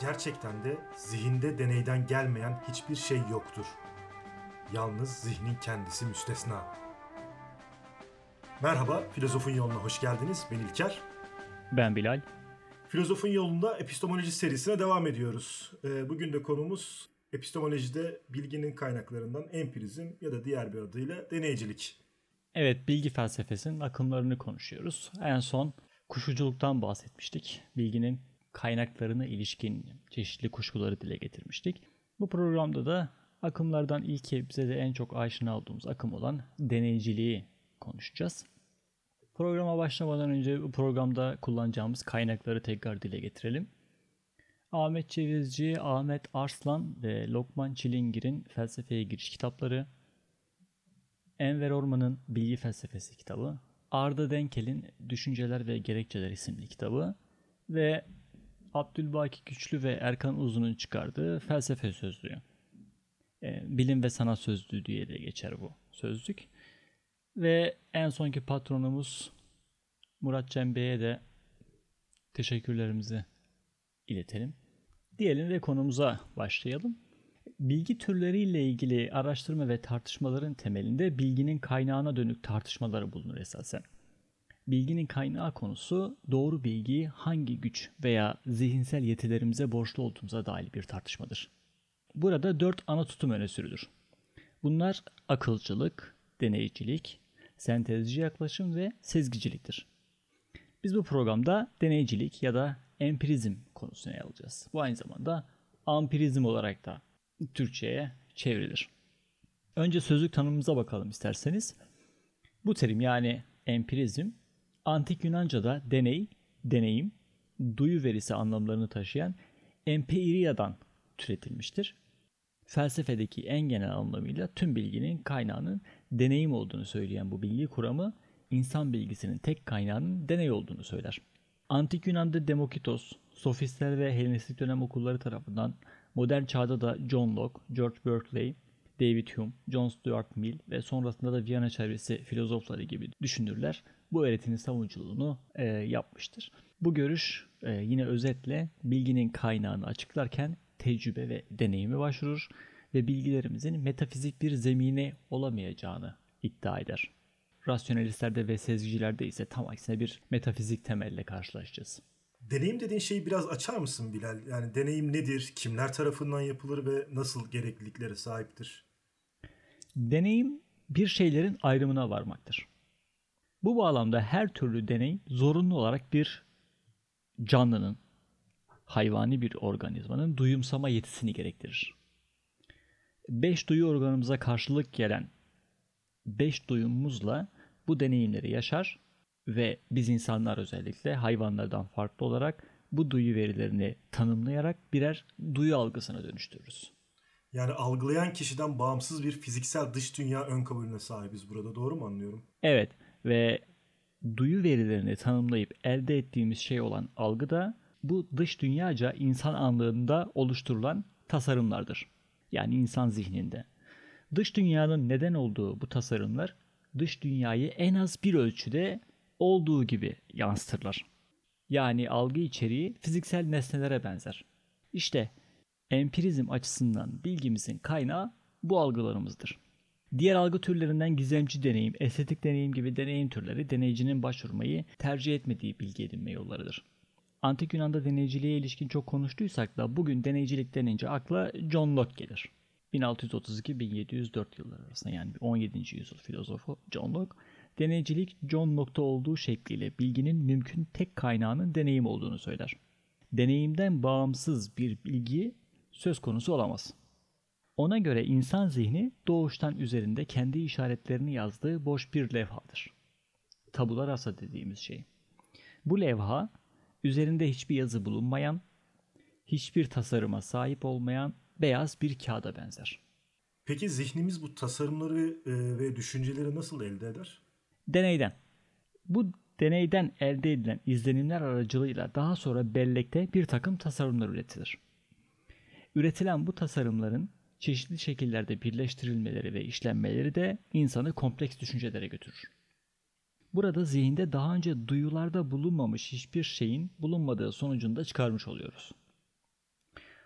Gerçekten de zihinde deneyden gelmeyen hiçbir şey yoktur. Yalnız zihnin kendisi müstesna. Merhaba, Filozofun Yoluna hoş geldiniz. Ben İlker. Ben Bilal. Filozofun Yolunda epistemoloji serisine devam ediyoruz. Ee, bugün de konumuz epistemolojide bilginin kaynaklarından empirizm ya da diğer bir adıyla deneycilik. Evet, bilgi felsefesinin akımlarını konuşuyoruz. En son kuşuculuktan bahsetmiştik. Bilginin kaynaklarına ilişkin çeşitli kuşkuları dile getirmiştik. Bu programda da akımlardan ilki bize de en çok aşina olduğumuz akım olan deneyciliği konuşacağız. Programa başlamadan önce bu programda kullanacağımız kaynakları tekrar dile getirelim. Ahmet Cevizci, Ahmet Arslan ve Lokman Çilingir'in felsefeye giriş kitapları, Enver Orman'ın Bilgi Felsefesi kitabı, Arda Denkel'in Düşünceler ve Gerekçeler isimli kitabı ve Abdülbaki Güçlü ve Erkan Uzun'un çıkardığı felsefe sözlüğü. E, bilim ve sanat sözlüğü diye de geçer bu sözlük. Ve en sonki patronumuz Murat Cembe'ye de teşekkürlerimizi iletelim. Diyelim ve konumuza başlayalım. Bilgi türleriyle ilgili araştırma ve tartışmaların temelinde bilginin kaynağına dönük tartışmaları bulunur esasen. Bilginin kaynağı konusu doğru bilgiyi hangi güç veya zihinsel yetilerimize borçlu olduğumuza dair bir tartışmadır. Burada dört ana tutum öne sürülür. Bunlar akılcılık, deneycilik, sentezci yaklaşım ve sezgiciliktir. Biz bu programda deneycilik ya da empirizm konusunu ele alacağız. Bu aynı zamanda ampirizm olarak da Türkçe'ye çevrilir. Önce sözlük tanımımıza bakalım isterseniz. Bu terim yani empirizm Antik Yunanca'da deney, deneyim, duyu verisi anlamlarını taşıyan empiriyadan türetilmiştir. Felsefedeki en genel anlamıyla tüm bilginin kaynağının deneyim olduğunu söyleyen bu bilgi kuramı insan bilgisinin tek kaynağının deney olduğunu söyler. Antik Yunan'da Demokritos, sofistler ve Helenistik dönem okulları tarafından modern çağda da John Locke, George Berkeley, David Hume, John Stuart Mill ve sonrasında da Viyana çevresi filozofları gibi düşünürler bu öğretinin savunuculuğunu e, yapmıştır. Bu görüş e, yine özetle bilginin kaynağını açıklarken tecrübe ve deneyimi başvurur ve bilgilerimizin metafizik bir zemine olamayacağını iddia eder. Rasyonalistlerde ve sezgicilerde ise tam aksine bir metafizik temelle karşılaşacağız. Deneyim dediğin şeyi biraz açar mısın Bilal? Yani deneyim nedir, kimler tarafından yapılır ve nasıl gerekliliklere sahiptir? Deneyim bir şeylerin ayrımına varmaktır. Bu bağlamda her türlü deney zorunlu olarak bir canlının, hayvani bir organizmanın duyumsama yetisini gerektirir. Beş duyu organımıza karşılık gelen beş duyumumuzla bu deneyimleri yaşar ve biz insanlar özellikle hayvanlardan farklı olarak bu duyu verilerini tanımlayarak birer duyu algısına dönüştürürüz. Yani algılayan kişiden bağımsız bir fiziksel dış dünya ön kabulüne sahibiz burada doğru mu anlıyorum? Evet ve duyu verilerini tanımlayıp elde ettiğimiz şey olan algı da bu dış dünyaca insan anlığında oluşturulan tasarımlardır. Yani insan zihninde. Dış dünyanın neden olduğu bu tasarımlar dış dünyayı en az bir ölçüde olduğu gibi yansıtırlar. Yani algı içeriği fiziksel nesnelere benzer. İşte empirizm açısından bilgimizin kaynağı bu algılarımızdır. Diğer algı türlerinden gizemci deneyim, estetik deneyim gibi deneyim türleri deneyicinin başvurmayı tercih etmediği bilgi edinme yollarıdır. Antik Yunan'da deneyciliğe ilişkin çok konuştuysak da bugün deneycilik denince akla John Locke gelir. 1632-1704 yılları arasında yani 17. yüzyıl filozofu John Locke, deneycilik John Locke'ta olduğu şekliyle bilginin mümkün tek kaynağının deneyim olduğunu söyler. Deneyimden bağımsız bir bilgi söz konusu olamaz. Ona göre insan zihni doğuştan üzerinde kendi işaretlerini yazdığı boş bir levhadır. Tabula rasa dediğimiz şey. Bu levha üzerinde hiçbir yazı bulunmayan, hiçbir tasarıma sahip olmayan beyaz bir kağıda benzer. Peki zihnimiz bu tasarımları e, ve düşünceleri nasıl elde eder? Deneyden. Bu deneyden elde edilen izlenimler aracılığıyla daha sonra bellekte bir takım tasarımlar üretilir. Üretilen bu tasarımların çeşitli şekillerde birleştirilmeleri ve işlenmeleri de insanı kompleks düşüncelere götürür. Burada zihinde daha önce duyularda bulunmamış hiçbir şeyin bulunmadığı sonucunda çıkarmış oluyoruz.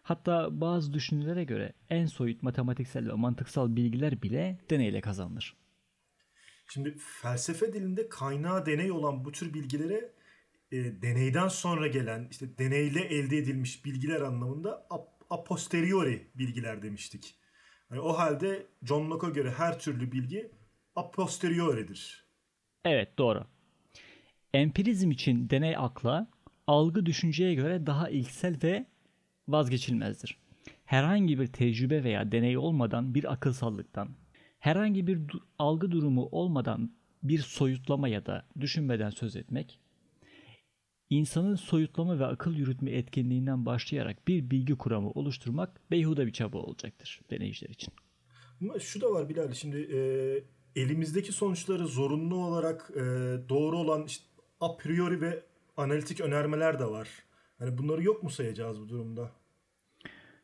Hatta bazı düşüncelere göre en soyut matematiksel ve mantıksal bilgiler bile deneyle kazanılır. Şimdi felsefe dilinde kaynağı deney olan bu tür bilgilere e, deneyden sonra gelen işte deneyle elde edilmiş bilgiler anlamında a, posteriori bilgiler demiştik. Yani o halde John Locke'a göre her türlü bilgi a posteriori'dir. Evet doğru. Empirizm için deney akla, algı düşünceye göre daha ilksel ve vazgeçilmezdir. Herhangi bir tecrübe veya deney olmadan bir akılsallıktan, herhangi bir algı durumu olmadan bir soyutlama ya da düşünmeden söz etmek, insanın soyutlama ve akıl yürütme etkinliğinden başlayarak bir bilgi kuramı oluşturmak beyhude bir çaba olacaktır deneyiciler için. Ama şu da var Bilal şimdi e, elimizdeki sonuçları zorunlu olarak e, doğru olan işte a priori ve analitik önermeler de var. Hani bunları yok mu sayacağız bu durumda?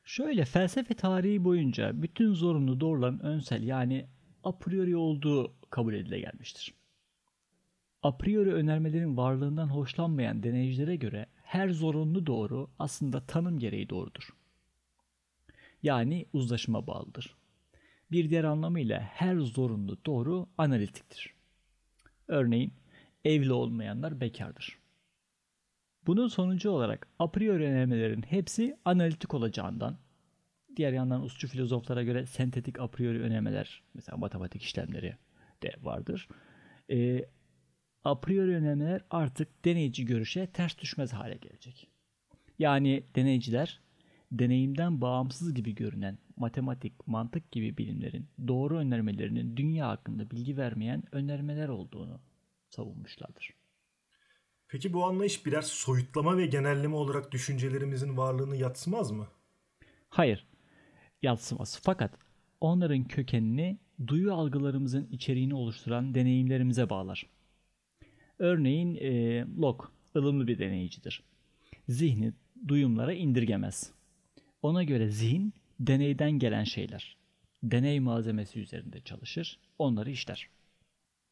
Şöyle felsefe tarihi boyunca bütün zorunlu doğruların önsel yani a priori olduğu kabul edile gelmiştir. A priori önermelerin varlığından hoşlanmayan deneyicilere göre her zorunlu doğru aslında tanım gereği doğrudur. Yani uzlaşıma bağlıdır. Bir diğer anlamıyla her zorunlu doğru analitiktir. Örneğin evli olmayanlar bekardır. Bunun sonucu olarak a priori önermelerin hepsi analitik olacağından, diğer yandan usçu filozoflara göre sentetik a priori önermeler, mesela matematik işlemleri de vardır. E, a priori önermeler artık deneyici görüşe ters düşmez hale gelecek. Yani deneyiciler deneyimden bağımsız gibi görünen matematik, mantık gibi bilimlerin doğru önermelerinin dünya hakkında bilgi vermeyen önermeler olduğunu savunmuşlardır. Peki bu anlayış birer soyutlama ve genelleme olarak düşüncelerimizin varlığını yatsımaz mı? Hayır, yatsımaz. Fakat onların kökenini duyu algılarımızın içeriğini oluşturan deneyimlerimize bağlar. Örneğin e, Locke ılımlı bir deneyicidir. Zihni duyumlara indirgemez. Ona göre zihin deneyden gelen şeyler. Deney malzemesi üzerinde çalışır, onları işler.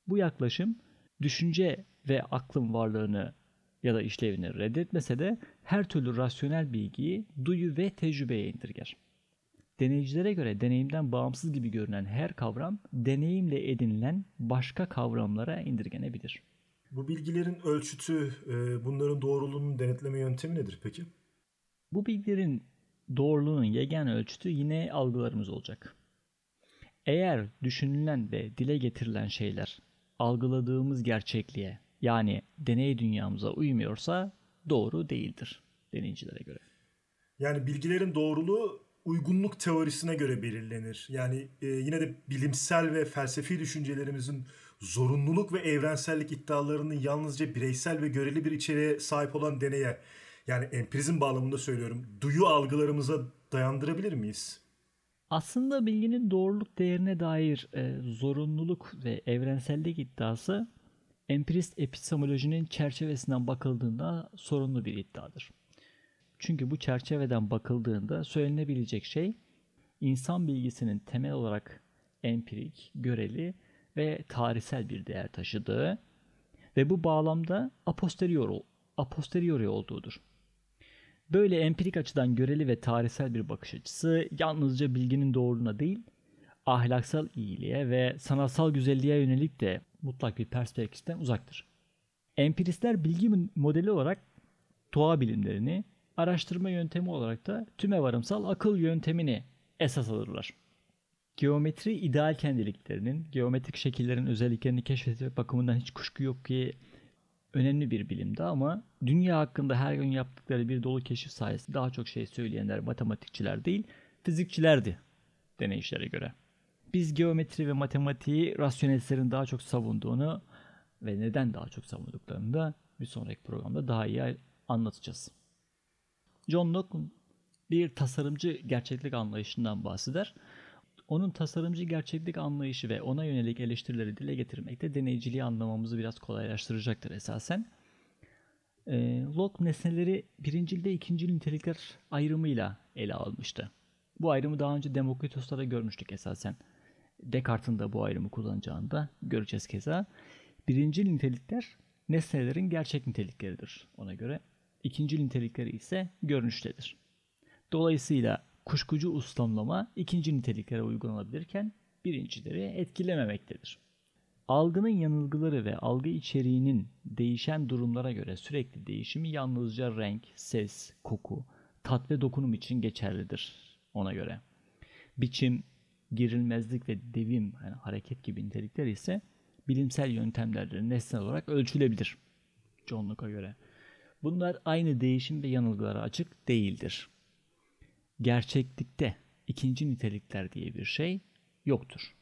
Bu yaklaşım düşünce ve aklın varlığını ya da işlevini reddetmese de her türlü rasyonel bilgiyi duyu ve tecrübeye indirger. Deneyicilere göre deneyimden bağımsız gibi görünen her kavram deneyimle edinilen başka kavramlara indirgenebilir. Bu bilgilerin ölçütü, e, bunların doğruluğunun denetleme yöntemi nedir peki? Bu bilgilerin doğruluğunun yegane ölçütü yine algılarımız olacak. Eğer düşünülen ve dile getirilen şeyler algıladığımız gerçekliğe yani deney dünyamıza uymuyorsa doğru değildir deneyicilere göre. Yani bilgilerin doğruluğu uygunluk teorisine göre belirlenir. Yani e, yine de bilimsel ve felsefi düşüncelerimizin zorunluluk ve evrensellik iddialarının yalnızca bireysel ve göreli bir içeriğe sahip olan deneye yani empirizm bağlamında söylüyorum duyu algılarımıza dayandırabilir miyiz? Aslında bilginin doğruluk değerine dair e, zorunluluk ve evrensellik iddiası empirist epistemolojinin çerçevesinden bakıldığında sorunlu bir iddiadır. Çünkü bu çerçeveden bakıldığında söylenebilecek şey insan bilgisinin temel olarak empirik, göreli ve tarihsel bir değer taşıdığı ve bu bağlamda a posteriori, a posteriori olduğudur. Böyle empirik açıdan göreli ve tarihsel bir bakış açısı yalnızca bilginin doğruluğuna değil, ahlaksal iyiliğe ve sanatsal güzelliğe yönelik de mutlak bir perspektiften uzaktır. Empiristler bilgi modeli olarak doğa bilimlerini, araştırma yöntemi olarak da tümevarımsal akıl yöntemini esas alırlar. Geometri ideal kendiliklerinin, geometrik şekillerin özelliklerini keşfetmek bakımından hiç kuşku yok ki önemli bir bilimdi ama dünya hakkında her gün yaptıkları bir dolu keşif sayesinde daha çok şey söyleyenler matematikçiler değil, fizikçilerdi deneyişlere göre. Biz geometri ve matematiği rasyonelistlerin daha çok savunduğunu ve neden daha çok savunduklarını da bir sonraki programda daha iyi anlatacağız. John Locke'un bir tasarımcı gerçeklik anlayışından bahseder. Onun tasarımcı gerçeklik anlayışı ve ona yönelik eleştirileri dile getirmekte deneyiciliği anlamamızı biraz kolaylaştıracaktır esasen. E, Locke nesneleri birincil ve ikincil nitelikler ayrımıyla ele almıştı. Bu ayrımı daha önce Demokritos'ta da görmüştük esasen. Descartes'in de bu ayrımı kullanacağını da göreceğiz keza. Birinci nitelikler nesnelerin gerçek nitelikleridir ona göre. İkinci nitelikleri ise görünüştedir. Dolayısıyla kuşkucu ustamlama ikinci niteliklere uygulanabilirken birincileri etkilememektedir. Algının yanılgıları ve algı içeriğinin değişen durumlara göre sürekli değişimi yalnızca renk, ses, koku, tat ve dokunum için geçerlidir ona göre. Biçim, girilmezlik ve devim yani hareket gibi nitelikler ise bilimsel yöntemlerle nesnel olarak ölçülebilir. John Locke'a göre. Bunlar aynı değişim ve yanılgılara açık değildir. Gerçeklikte ikinci nitelikler diye bir şey yoktur.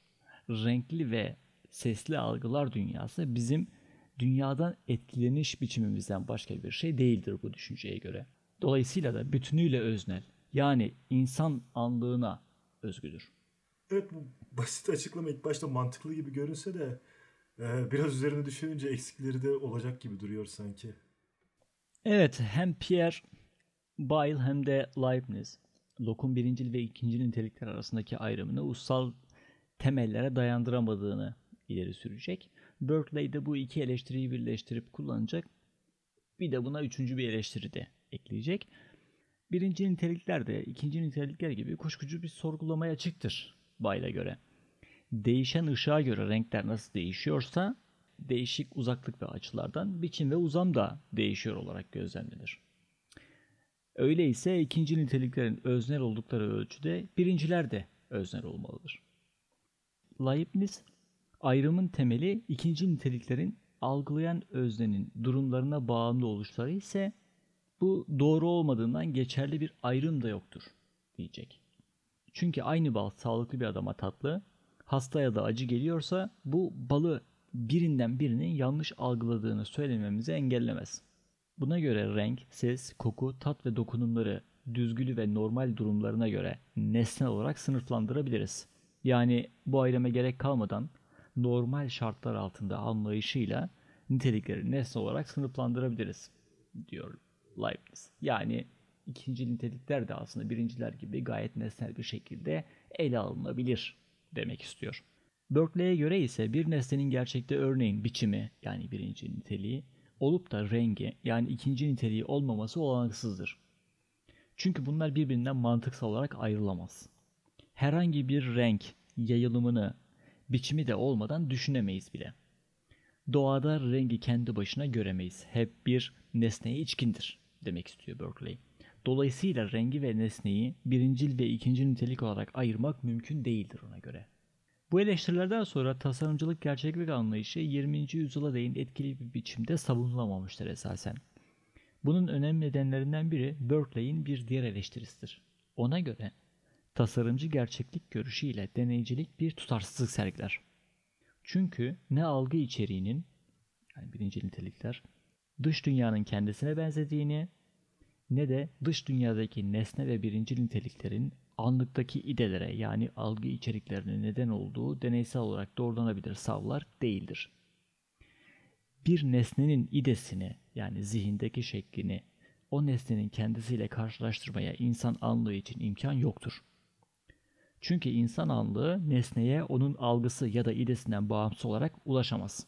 Renkli ve sesli algılar dünyası bizim dünyadan etkileniş biçimimizden başka bir şey değildir bu düşünceye göre. Dolayısıyla da bütünüyle öznel yani insan anlığına özgüdür. Evet bu basit açıklama ilk başta mantıklı gibi görünse de e, biraz üzerine düşününce eksikleri de olacak gibi duruyor sanki. Evet hem Pierre Bayle hem de Leibniz Locke'un birincil ve ikincil nitelikler arasındaki ayrımını ussal temellere dayandıramadığını ileri sürecek. Berkeley de bu iki eleştiriyi birleştirip kullanacak. Bir de buna üçüncü bir eleştiri de ekleyecek. Birinci nitelikler de ikinci nitelikler gibi kuşkucu bir sorgulamaya açıktır Bayla göre. Değişen ışığa göre renkler nasıl değişiyorsa değişik uzaklık ve açılardan biçim ve uzam da değişiyor olarak gözlemlenir. Öyleyse ikinci niteliklerin öznel oldukları ölçüde birinciler de öznel olmalıdır. Leibniz ayrımın temeli ikinci niteliklerin algılayan öznenin durumlarına bağımlı oluşları ise bu doğru olmadığından geçerli bir ayrım da yoktur diyecek. Çünkü aynı bal sağlıklı bir adama tatlı, hasta ya da acı geliyorsa bu balı birinden birinin yanlış algıladığını söylememizi engellemez. Buna göre renk, ses, koku, tat ve dokunumları düzgülü ve normal durumlarına göre nesnel olarak sınıflandırabiliriz. Yani bu ayrıma gerek kalmadan normal şartlar altında anlayışıyla nitelikleri nesne olarak sınıflandırabiliriz diyor Leibniz. Yani ikinci nitelikler de aslında birinciler gibi gayet nesnel bir şekilde ele alınabilir demek istiyor. Berkeley'e göre ise bir nesnenin gerçekte örneğin biçimi yani birinci niteliği olup da rengi yani ikinci niteliği olmaması olanaksızdır. Çünkü bunlar birbirinden mantıksal olarak ayrılamaz. Herhangi bir renk yayılımını, biçimi de olmadan düşünemeyiz bile. Doğada rengi kendi başına göremeyiz. Hep bir nesneye içkindir demek istiyor Berkeley. Dolayısıyla rengi ve nesneyi birincil ve ikinci nitelik olarak ayırmak mümkün değildir ona göre. Bu eleştirilerden sonra tasarımcılık gerçeklik anlayışı 20. yüzyıla değin etkili bir biçimde savunulamamıştır esasen. Bunun önemli nedenlerinden biri Berkeley'in bir diğer eleştirisidir. Ona göre tasarımcı gerçeklik görüşüyle deneycilik bir tutarsızlık sergiler. Çünkü ne algı içeriğinin yani birinci nitelikler dış dünyanın kendisine benzediğini ne de dış dünyadaki nesne ve birinci niteliklerin anlıktaki idelere yani algı içeriklerine neden olduğu deneysel olarak doğrulanabilir savlar değildir. Bir nesnenin idesini yani zihindeki şeklini o nesnenin kendisiyle karşılaştırmaya insan anlığı için imkan yoktur. Çünkü insan anlığı nesneye onun algısı ya da idesinden bağımsız olarak ulaşamaz.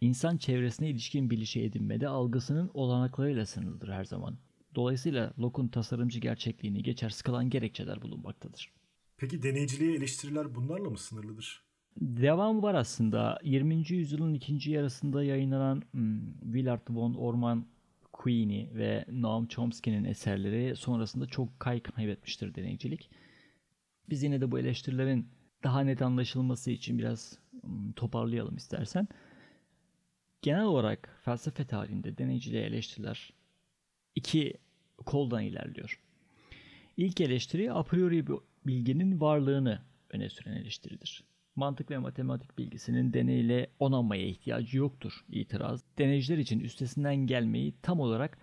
İnsan çevresine ilişkin bilişi edinmede algısının olanaklarıyla sınırlıdır her zaman. Dolayısıyla Locke'un tasarımcı gerçekliğini geçersiz kılan gerekçeler bulunmaktadır. Peki deneyiciliğe eleştiriler bunlarla mı sınırlıdır? Devamı var aslında. 20. yüzyılın ikinci yarısında yayınlanan hmm, Willard von Orman Queenie ve Noam Chomsky'nin eserleri sonrasında çok kay kaybetmiştir deneyicilik. Biz yine de bu eleştirilerin daha net anlaşılması için biraz hmm, toparlayalım istersen. Genel olarak felsefe tarihinde deneyiciliğe eleştiriler iki koldan ilerliyor. İlk eleştiri a priori bilginin varlığını öne süren eleştiridir. Mantık ve matematik bilgisinin deneyle onanmaya ihtiyacı yoktur itiraz. Deneyciler için üstesinden gelmeyi tam olarak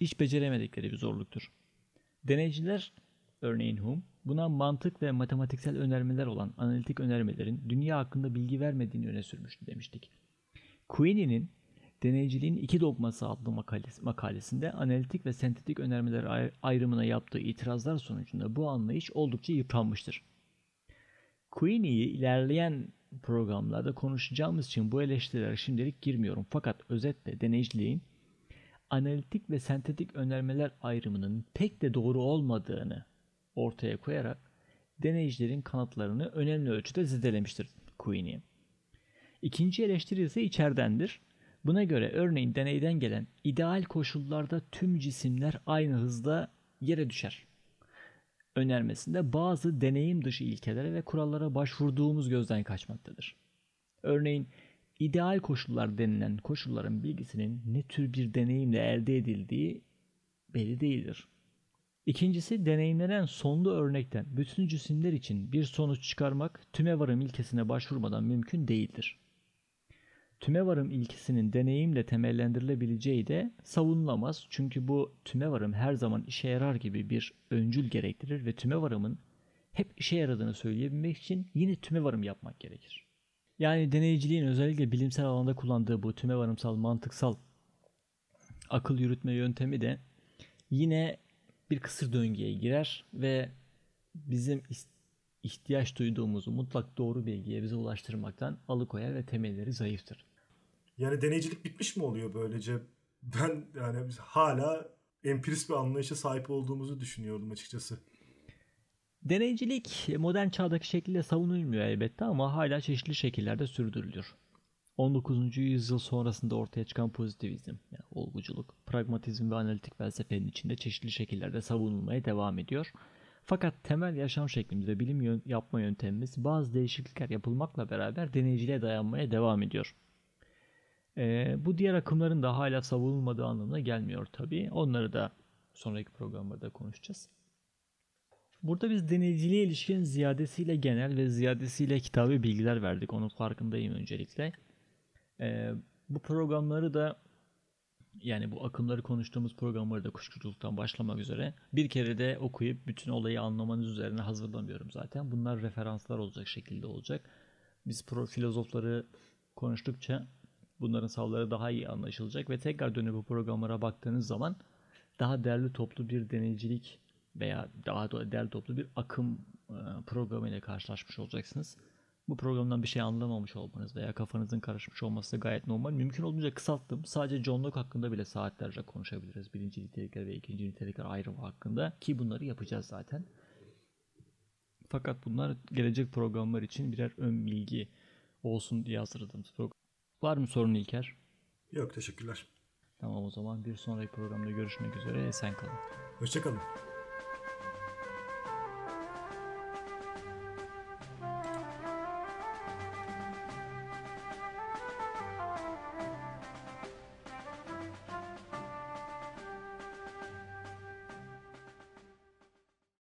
iş beceremedikleri bir zorluktur. Deneyiciler örneğin Hume buna mantık ve matematiksel önermeler olan analitik önermelerin dünya hakkında bilgi vermediğini öne sürmüştü demiştik. Queenie'nin Deneyiciliğin iki dogması adlı makalesi, makalesinde analitik ve sentetik önermeler ayrımına yaptığı itirazlar sonucunda bu anlayış oldukça yıpranmıştır. Queenie'yi ilerleyen programlarda konuşacağımız için bu eleştirilere şimdilik girmiyorum. Fakat özetle deneyiciliğin analitik ve sentetik önermeler ayrımının pek de doğru olmadığını ortaya koyarak deneyicilerin kanıtlarını önemli ölçüde zedelemiştir Queenie. İkinci eleştiri ise içerdendir. Buna göre örneğin deneyden gelen ideal koşullarda tüm cisimler aynı hızda yere düşer. Önermesinde bazı deneyim dışı ilkelere ve kurallara başvurduğumuz gözden kaçmaktadır. Örneğin ideal koşullar denilen koşulların bilgisinin ne tür bir deneyimle elde edildiği belli değildir. İkincisi deneyimlenen sonlu örnekten bütün cisimler için bir sonuç çıkarmak tüme varım ilkesine başvurmadan mümkün değildir tümevarım ilkesinin deneyimle temellendirilebileceği de savunulamaz. Çünkü bu tümevarım her zaman işe yarar gibi bir öncül gerektirir ve tümevarımın hep işe yaradığını söyleyebilmek için yine tümevarım yapmak gerekir. Yani deneyiciliğin özellikle bilimsel alanda kullandığı bu tümevarımsal mantıksal akıl yürütme yöntemi de yine bir kısır döngüye girer ve bizim ihtiyaç duyduğumuzu mutlak doğru bilgiye bize ulaştırmaktan alıkoyar ve temelleri zayıftır. Yani deneycilik bitmiş mi oluyor böylece? Ben yani biz hala empirist bir anlayışa sahip olduğumuzu düşünüyordum açıkçası. Deneycilik modern çağdaki şekilde savunulmuyor elbette ama hala çeşitli şekillerde sürdürülüyor. 19. yüzyıl sonrasında ortaya çıkan pozitivizm, yani olguculuk, pragmatizm ve analitik felsefenin içinde çeşitli şekillerde savunulmaya devam ediyor. Fakat temel yaşam şeklimizde bilim yapma yöntemimiz bazı değişiklikler yapılmakla beraber deneyiciliğe dayanmaya devam ediyor. E, bu diğer akımların da hala savunulmadığı anlamına gelmiyor tabii. Onları da sonraki programlarda konuşacağız. Burada biz deneyiciliğe ilişkin ziyadesiyle genel ve ziyadesiyle kitabı bilgiler verdik. Onun farkındayım öncelikle. E, bu programları da yani bu akımları konuştuğumuz programları da kuşkuculuktan başlamak üzere bir kere de okuyup bütün olayı anlamanız üzerine hazırlamıyorum zaten. Bunlar referanslar olacak şekilde olacak. Biz pro filozofları konuştukça bunların savları daha iyi anlaşılacak ve tekrar dönüp bu programlara baktığınız zaman daha değerli toplu bir deneycilik veya daha değerli toplu bir akım e, programı ile karşılaşmış olacaksınız. Bu programdan bir şey anlamamış olmanız veya kafanızın karışmış olması da gayet normal. Mümkün olduğunca kısalttım. Sadece John Locke hakkında bile saatlerce konuşabiliriz. Birinci nitelikler ve ikinci nitelikler ayrımı hakkında. Ki bunları yapacağız zaten. Fakat bunlar gelecek programlar için birer ön bilgi olsun diye hazırladığımız program. Var mı sorun İlker? Yok teşekkürler. Tamam o zaman bir sonraki programda görüşmek üzere. Esen kalın. Hoşçakalın.